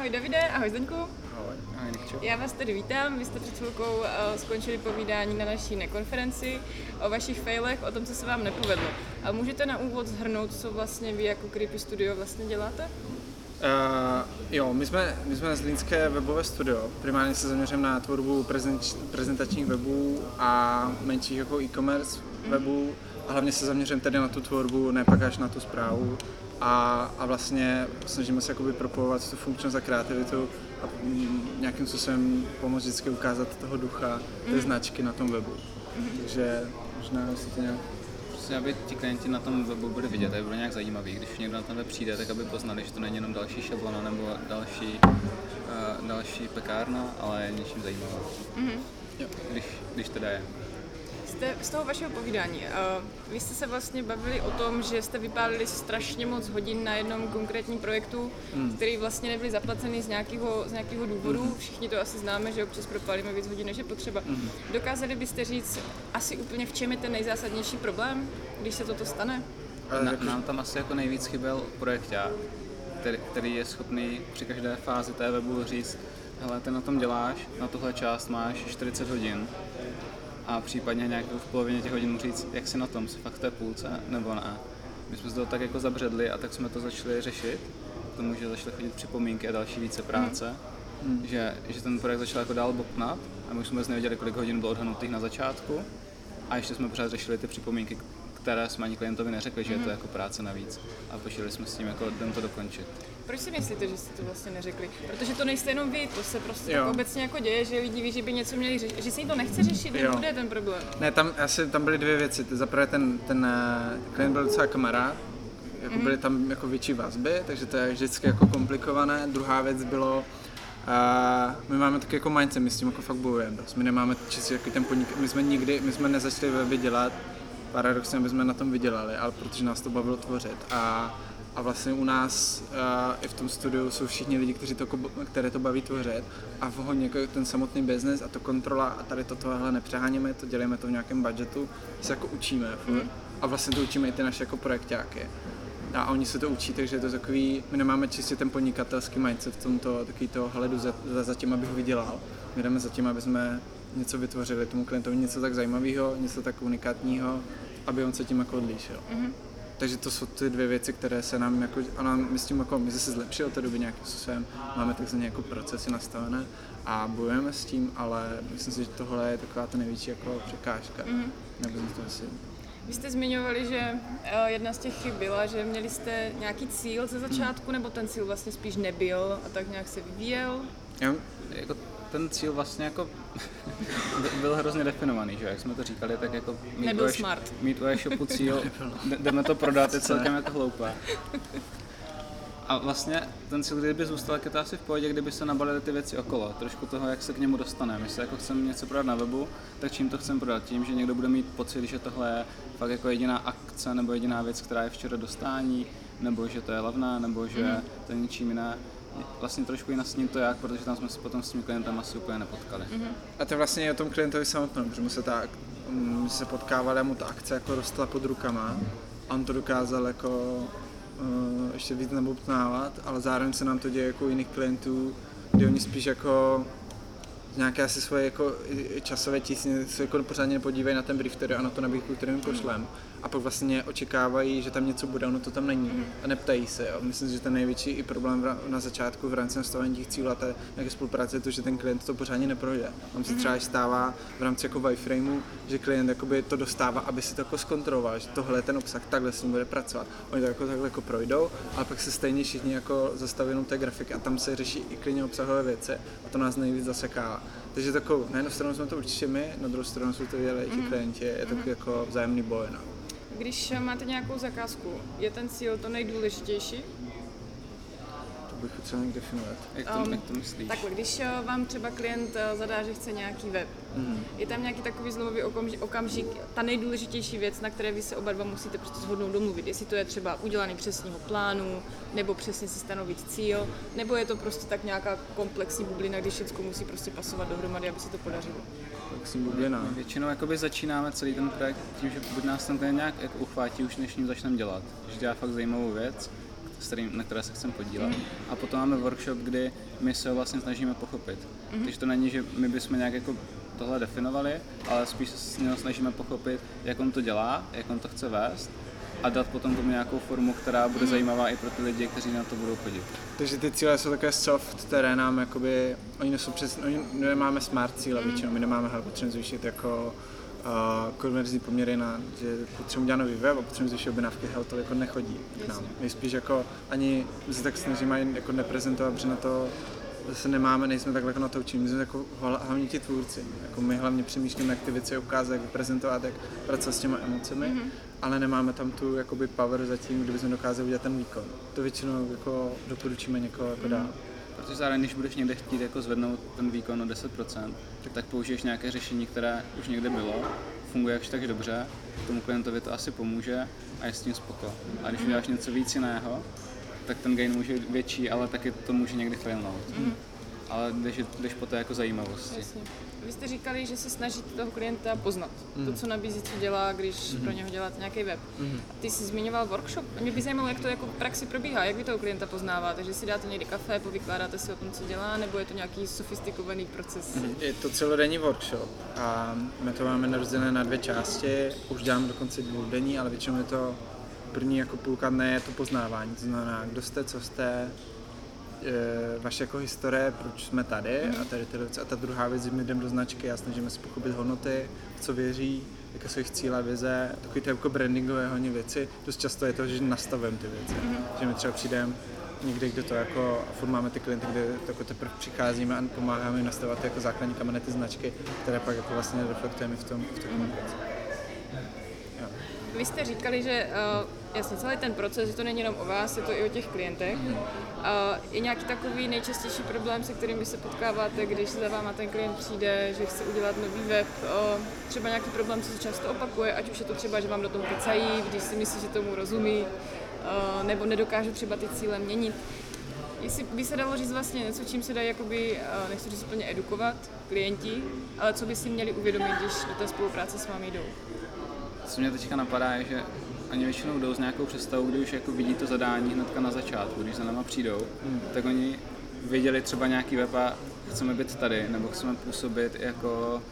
Ahoj Davide, ahoj Zdeňku. Ahoj, ahoj Nikčo. Já vás tady vítám, vy jste před chvilkou uh, skončili povídání na naší nekonferenci o vašich failech, o tom, co se vám nepovedlo. A můžete na úvod zhrnout, co vlastně vy jako Creepy Studio vlastně děláte? Uh, jo, my jsme, my jsme z Línské webové studio. Primárně se zaměřujeme na tvorbu prezent, prezentačních webů a menších jako e-commerce webů. A hlavně se zaměřujeme tedy na tu tvorbu, ne pak až na tu zprávu. A, a vlastně snažíme se jakoby propojovat tu funkčnost a kreativitu a mm, nějakým způsobem pomoct vždycky ukázat toho ducha, té Mm. značky na tom webu. Takže možná si to nějak Prostě, aby ti klienti na tom webu byli vidět, aby bylo nějak zajímavý. Když někdo na ten web přijde, tak aby poznali, že to není jenom další šablona nebo další, uh, další pekárna, ale je něčím zajímavá. Mhm. Jo. Když, když teda je. Jste, z toho vašeho povídání, uh, vy jste se vlastně bavili o tom, že jste vypálili strašně moc hodin na jednom konkrétním projektu, Mm. který vlastně nebyly zaplaceny z nějakého, z nějakého důvodu. Všichni to asi známe, že občas propálíme víc hodin, než je potřeba. Mhm. Dokázali byste říct asi úplně v čem je ten nejzásadnější problém, když se toto stane? Ale Na, nám tam asi jako nejvíc chyběl projekták, který, který je schopný při každé fázi té webu říct, hele, ty na tom děláš, na tuhle část máš 40 hodin a případně nějak v polovině těch hodin říct, jak si na tom, jsi fakt v té půlce, nebo ne. My jsme z toho tak jako zabředli a tak jsme to začali řešit, k tomu, že začaly chodit připomínky a další více práce, Hmm. že, že ten projekt začal jako dál bobtnat a my už jsme vůbec nevěděli, kolik hodin bylo odhadnutých na začátku a ještě jsme pořád řešili ty připomínky, které jsme ani klientovi neřekli, že je to jako práce navíc a počítali jsme s tím, jako jdem to dokončit. Proč si myslíte, že jste to vlastně neřekli? Protože to nejste jenom vy, to se prostě Jo. tak obecně jako děje, že lidi ví, že by něco měli řešit, že se jim to nechce řešit, Jo. nebude ten problém. Ne, tam asi tam byly dvě věci. Za prvé ten, ten eh, klient byl docela kamarád, jako byly tam jako větší vazby, takže to je vždycky jako komplikované. Druhá věc bylo, uh, my máme taky jako mindset, my s tím jako fakt bojujeme. dost. My nemáme čistě jako ten podnik, my jsme nikdy, my jsme nezačali weby dělat, paradoxně, aby jsme na tom vydělali, ale protože nás to bavilo tvořit. A, a vlastně u nás uh, i v tom studiu jsou všichni lidi, kteří to, které to baví tvořit a v hodně jako ten samotný biznes a to kontrola a tady to tohle nepřeháníme, to děláme to v nějakém budgetu, se jako učíme furt. a vlastně to učíme i ty naše jako projektáky. A oni se to učí, takže je to takový, my nemáme čistě ten podnikatelský mindset v tomto, takový toho hledu za, za, za tím, abych vydělal. My jdeme za tím, aby jsme něco vytvořili tomu klientovi, něco tak zajímavého, něco tak unikátního, aby on se tím jako odlišil. Mhm. Takže to jsou ty dvě věci, které se nám jako, a nám, my s tím jako, my se zlepšili od té doby nějakým způsobem, máme takzvané jako procesy nastavené a bojujeme s tím, ale myslím si, že tohle je taková ta největší jako překážka. Mhm. Nebo to asi, Vy jste zmiňovali, že eh, jedna z těch chyb byla, že měli jste nějaký cíl ze začátku, nebo ten cíl vlastně spíš nebyl a tak nějak se vyvíjel? já, Jako ten cíl vlastně jako by- byl hrozně definovaný, že jo? jak jsme to říkali, tak jako mít Nebyl u smart. mít u e-shopu cíl, jdeme to prodat, je celkem jako hloupé. A vlastně ten cíl, kdyby zůstal, tak je to asi v pohodě, kdyby se nabalily ty věci okolo, trošku toho, jak se k němu dostaneme. Jestli jako chceme něco prodat na webu, tak čím to chceme prodat? Tím, že někdo bude mít pocit, že tohle je fakt jako jediná akce nebo jediná věc, která je včera dostání, nebo že to je levná, nebo že Mhm. to je ničím jiné. Vlastně trošku i nasním to jak, protože tam jsme se potom s tím klientem asi úplně nepotkali. Mhm. A to vlastně je o tom klientovi samotném, protože mu se ta, mm, my se potkávali a mu ta akce jako rostla pod rukama. A on to dokázal jako uh, ještě víc nabobtnávat, ale zároveň se nám to děje jako u jiných klientů, kdy oni spíš jako nějaké asi svoje jako časové tísně se jako pořádně nepodívají na ten brief který, a na to nabídku, kterou jim pošlem. A pak vlastně očekávají, že tam něco bude, ono to tam není. A neptají se. Jo. Myslím že ten největší i problém na začátku v rámci nastavení těch cílů a té nějaké spolupráce je to, že ten klient to pořádně neprojde. Tam se třeba stává v rámci jako wireframeu, že klient to dostává, aby si to jako zkontroloval, že tohle je ten obsah, takhle s ním bude pracovat. Oni to jako takhle jako projdou, ale pak se stejně všichni jako zastaví jenom té grafiky a tam se řeší i klidně obsahové věci a to nás nejvíc Takže takovou, na jednu stranu jsme to určitě my, na druhou stranu jsou to dělají ti klienti, je to takový jako vzájemný boj. No. Když máte nějakou zakázku, je ten cíl to nejdůležitější? To bych potřeboval nějak definovat. Jak to, Um, jak to myslíš? Takhle, když eh, vám třeba klient eh, zadá, že chce nějaký web, Mhm. je tam nějaký takový zlomový okamžik, okamžik, ta nejdůležitější věc, na které vy se oba dva musíte prostě shodnout domluvit. Jestli to je třeba udělaný přesního plánu, nebo přesně si stanovit cíl, nebo je to prostě tak nějaká komplexní bublina, když všechno musí prostě pasovat dohromady, aby se to podařilo. Bublina. Většinou jakoby začínáme celý ten projekt tím, že buď nás ten nějak jako uchvátí už než ním začneme dělat, že dělá fakt zajímavou věc, kterým, na které se chceme podílet. A potom máme workshop, kdy my se ho vlastně snažíme pochopit. Takže to není, že my bychom nějak jako tohle definovali, ale spíš se s něho snažíme pochopit, jak on to dělá, jak on to chce vést a dát potom tomu nějakou formu, která bude zajímavá i pro ty lidi, kteří na to budou chodit. Takže ty cíle jsou takové soft, které nám jakoby, oni jsou přes, oni my nemáme smart cíle většinou, my nemáme, hele, potřebujeme zvýšit jako uh, konverzní poměry na, že potřebujeme dělat nový web a potřebujeme zvýšit objednávky, hele, to jako nechodí k nám. My spíš jako ani se tak snažíme jako neprezentovat, protože na to zase nemáme, nejsme takhle jako na to učení, my jsme jako hla- hlavně ti tvůrci. Jako my hlavně přemýšlíme, jak ty věci ukázat, jak prezentovat, jak pracovat s těma emocemi, mm-hmm. ale nemáme tam tu jakoby power zatím, kdybychom dokázali udělat ten výkon. To většinou jako doporučíme někoho jako dál. Protože zároveň, když budeš někde chtít jako zvednout ten výkon o 10%, tak použiješ nějaké řešení, které už někde bylo, funguje jakž tak dobře, tomu klientovi to asi pomůže a je s tím spoko. A když uděláš něco víc jiného, tak ten gain může být větší, ale taky to může někdy failnout. Ale jdeš, jdeš po té jako zajímavosti. Jasně. Vy jste říkali, že se snažíte toho klienta poznat. To, co nabízí, co dělá, když pro něho děláte nějaký web. A ty jsi zmiňoval workshop. Mě by zajímalo, jak to jako v praxi probíhá, jak vy toho klienta poznáváte, že si dáte někdy kafe, povykládáte si o tom, co dělá, nebo je to nějaký sofistikovaný proces? Je to celodenní workshop a my to máme rozdělené na dvě části, už děláme dokonce dvoudenní, ale většinou je to první jako půlka dne je to poznávání, to znamená, kdo jste, co jste, vaše jako historie, proč jsme tady a tady ty věci. A ta druhá věc, že my jdeme do značky a snažíme se pochopit hodnoty, co věří, jaké jsou jejich cíle, vize, takový ty jako brandingové hodně věci. Dost často je to, že nastavujeme ty věci. Že my třeba přijdeme někde, kde to jako, a furt máme ty klienty, kde to jako teprve přicházíme a pomáháme jim nastavovat jako základní kameny, ty značky, které pak jako vlastně reflektujeme v tom, v té komunikaci. Jo. Vy jste říkali, že uh, jasně celý ten proces, že to není jenom o vás, je to i o těch klientech. Uh, je nějaký takový nejčastější problém, se kterým vy se potkáváte, když za váma ten klient přijde, že chce udělat nový web, uh, třeba nějaký problém, co se často opakuje, ať už je to třeba, že vám do toho kecají, když si myslí, že tomu rozumí, uh, nebo nedokáže třeba ty cíle měnit. Jestli by se dalo říct vlastně něco, čím se dají, jakoby, nechci říct úplně edukovat klienti, ale co by si měli uvědomit, když do té spolupráce s vámi jdou. Co mě teďka napadá, je, že oni většinou jdou s nějakou představou, kdy už jako vidí to zadání hnedka na začátku, když za náma přijdou, tak oni viděli třeba nějaký web a chceme být tady, nebo chceme působit jako,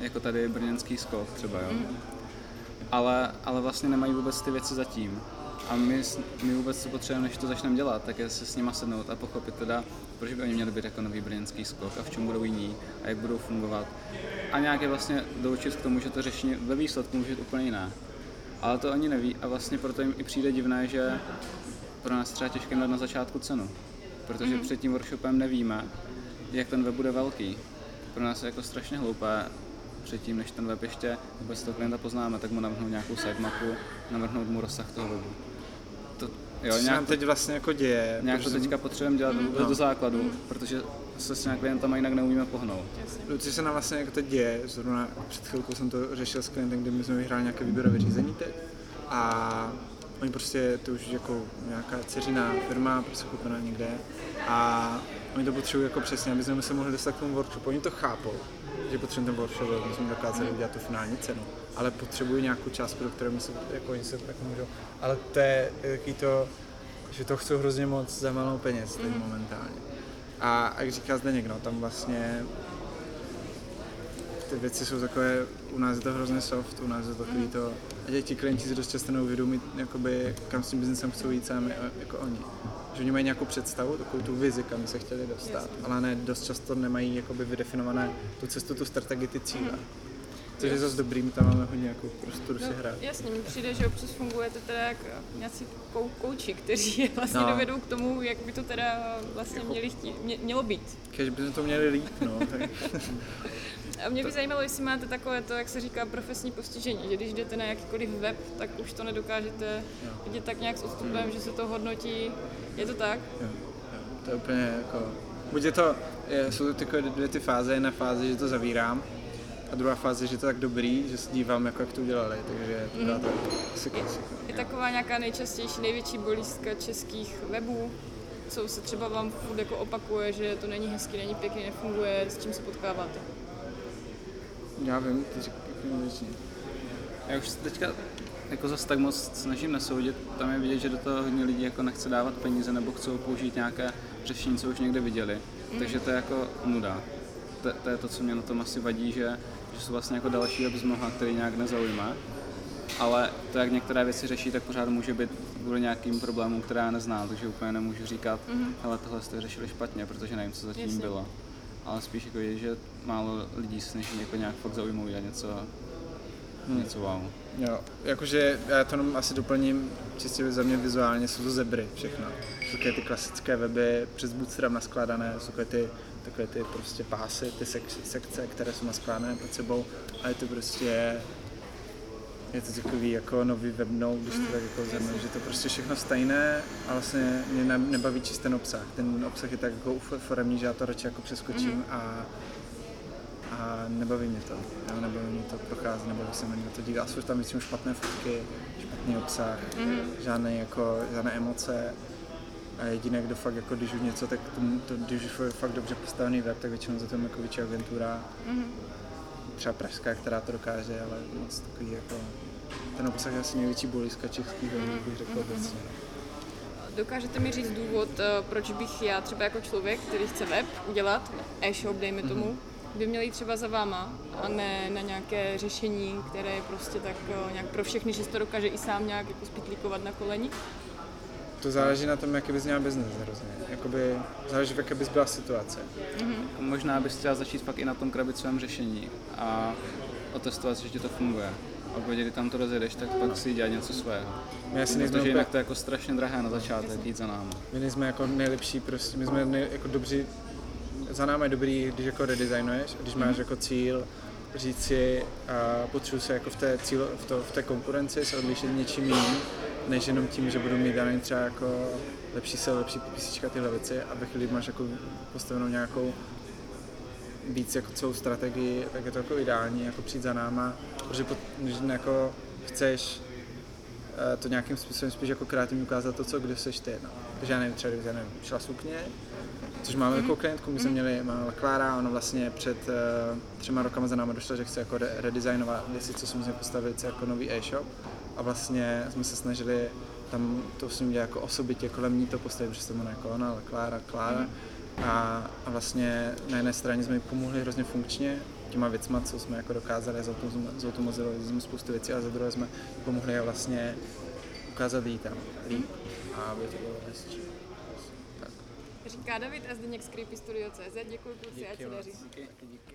jako tady brněnský skok třeba, jo. Ale, ale vlastně nemají vůbec ty věci zatím. A my, my vůbec co potřebujeme, než to začneme dělat, tak je se s nima sednout a pochopit teda, proč by oni měli být jako nový brněnský skok a v čem budou jiní a jak budou fungovat. A nějak je vlastně doučit k tomu, že to řešení ve výsledku může být úplně jiné. Ale to oni neví a vlastně proto jim i přijde divné, že pro nás třeba těžké dát na začátku cenu. Protože před tím workshopem nevíme, jak ten web bude velký. Pro nás je jako strašně hloupé předtím, než ten web ještě vůbec toho klienta poznáme, tak mu navrhnout nějakou sitemapu, navrhnout mu rozsah toho webu. Jo, Co se nějak, nám teď vlastně jako děje, nějak to teďka potřebujeme dělat vůbec No. do základu, protože se s těmi klientama jinak neumíme pohnout. No, co se nám vlastně jako teď děje, zrovna před chvilkou jsem to řešil s klientem, kdy my jsme vyhráli nějaké výběrové řízení teď a oni prostě, to už jako nějaká dceřiná firma, prostě koupena někde a oni to potřebují jako přesně, aby jsme se mohli dostat k tomu workshopu. Oni to chápou, že potřebujeme ten workshop, aby jsme dokázali udělat tu finální cenu, ale potřebují nějakou částku, do které se, jako oni se jako můžou, ale to je to, že to chcou hrozně moc za malou peněz teď momentálně. A, jak říká Zdeněk, no, tam vlastně ty věci jsou takové, u nás je to hrozně soft, u nás je to takový to, a ti klienti si dost často neuvědomí, jakoby, kam s tím biznesem chcou jít sami, a- jako oni. Že oni mají nějakou představu, takovou tu vizi, kam se chtěli dostat, ale ne, dost často nemají jakoby vydefinované tu cestu, tu strategii, ty cíle. Což je zase dobrý, my tam máme hodně jako prostoru si hrát. Jasně, mi přijde, že občas fungujete teda jak nějací kou- kouči, kteří vlastně No. dovedou k tomu, jak by to teda vlastně měli chtít, mě, mělo být. Kež bychom to měli líp, no, tak A mě by zajímalo, jestli máte takové to, jak se říká, profesní postižení, že když jdete na jakýkoliv web, tak už to nedokážete vidět tak nějak s odstupem, že se to hodnotí. Je to tak? Jo, jo, to je úplně jako... Buď je to, je, jsou to takové dvě ty fáze, jedna fáze, že to zavírám, a druhá fáze, že to je tak dobrý, že se dívám, jako jak to udělali, takže to dá to asi klasika. Je taková nějaká nejčastější, největší bolístka českých webů, co se třeba vám furt jako opakuje, že to není hezky, není pěkný, nefunguje, s čím se potkáváte? Já vím, ty většině. Já už teďka jako zase tak moc snažím nesoudit. Tam je vidět, že do toho hodně lidí jako nechce dávat peníze nebo chcou použít nějaké řešení, co už někde viděli. Takže to je jako nuda. To, to je to, co mě na tom asi vadí, že, že jsou vlastně jako další web z mnoha, který nějak nezaujme. Ale to, jak některé věci řeší, tak pořád může být kvůli nějakým problémům, které já neznám, takže úplně nemůžu říkat, mm-hmm. hele, tohle jste řešili špatně, protože nevím, co zatím Jasně. bylo. Ale spíš jako je, že málo lidí se snaží jako nějak fakt zaujmout a něco, hmm. něco wow. Jo, jakože já to jenom asi doplním, čistě za mě vizuálně jsou to zebry všechno. Jsou ty klasické weby přes Bootstrap naskládané, jsou ty, takové ty prostě pásy, ty sek, sekce, které jsou naskládané pod sebou a je to prostě je to takový jako nový webnou, když to tak jako zhrnu, že to prostě všechno stejné a vlastně mě ne- nebaví čist ten obsah. Ten obsah je tak jako uforemní, že já to radši jako přeskočím a a nebaví mě to. Jo, nebaví mě to procházet, nebaví se mě to dívat. A jsou tam většinou špatné fotky, špatný obsah, mm-hmm. žádné, jako, žádné emoce. A jediné, kdo fakt, jako, když už něco, tak to, to, když už je fakt dobře postavený web, tak většinou za to jako větší agentura. Mm-hmm. Třeba pražská, která to dokáže, ale moc takový jako... Ten obsah je asi největší bolízka českých webů, bych řekl obecně. Dokážete mi říct důvod, eh, proč bych já třeba jako člověk, který chce web udělat, e-shop, dejme tomu, by měl jít třeba za váma a ne na nějaké řešení, které je prostě tak eh, nějak pro všechny, že to dokáže i sám nějak jako spitlíkovat na koleni. To záleží na tom, jaký bys měl biznes hrozně. Jakoby, záleží, v jaké bys byla situace. Jako možná bys chtěla začít fakt i na tom krabicovém řešení a otestovat, že ti to funguje. A pokud kdy tam to rozjedeš, tak pak si dělat něco svého. My asi nejsme Protože úplně- jinak to je jako strašně drahé na začátek jít za námi. My nejsme jako nejlepší, prostě, my jsme nej, jako dobří, za námi je dobrý, když jako redesignuješ, a když máš jako cíl říct si, a potřebuji se jako v té, cíl, v, to, v té konkurenci se odlišit něčím jiným, než jenom tím, že budu mít daný třeba jako lepší se, lepší písnička, tyhle věci a ve chvíli máš jako postavenou nějakou víc jako celou strategii, tak je to jako ideální jako přijít za náma, protože pot, když jako chceš eh, to nějakým způsobem spíš jako kreativně ukázat to, co kde seš ty. No. Takže já nevím, třeba kdyby, já nevím, šla sukně, což máme jako klientku, my jsme měli, máme Klára, ona vlastně před uh, třema rokama za náma došla, že chce jako re- redesignovat věci, co jsme postavit jako nový e-shop a vlastně jsme se snažili tam to s ním dělat jako osobitě kolem ní to postavit, protože se jmenuje jako ona, ale Klára, Klára. A, a vlastně na jedné straně jsme jí pomohli hrozně funkčně, těma věcma, co jsme jako dokázali, zautom- zautomatizovali jsme spoustu věcí, a za druhé jsme pomohli je vlastně ukázat jí tam líp a aby to bylo hezčí. Tak. Říká David a Zdeněk z Creepy Studio.cz. Děkuji kluci, ať se daří. Díky, díky.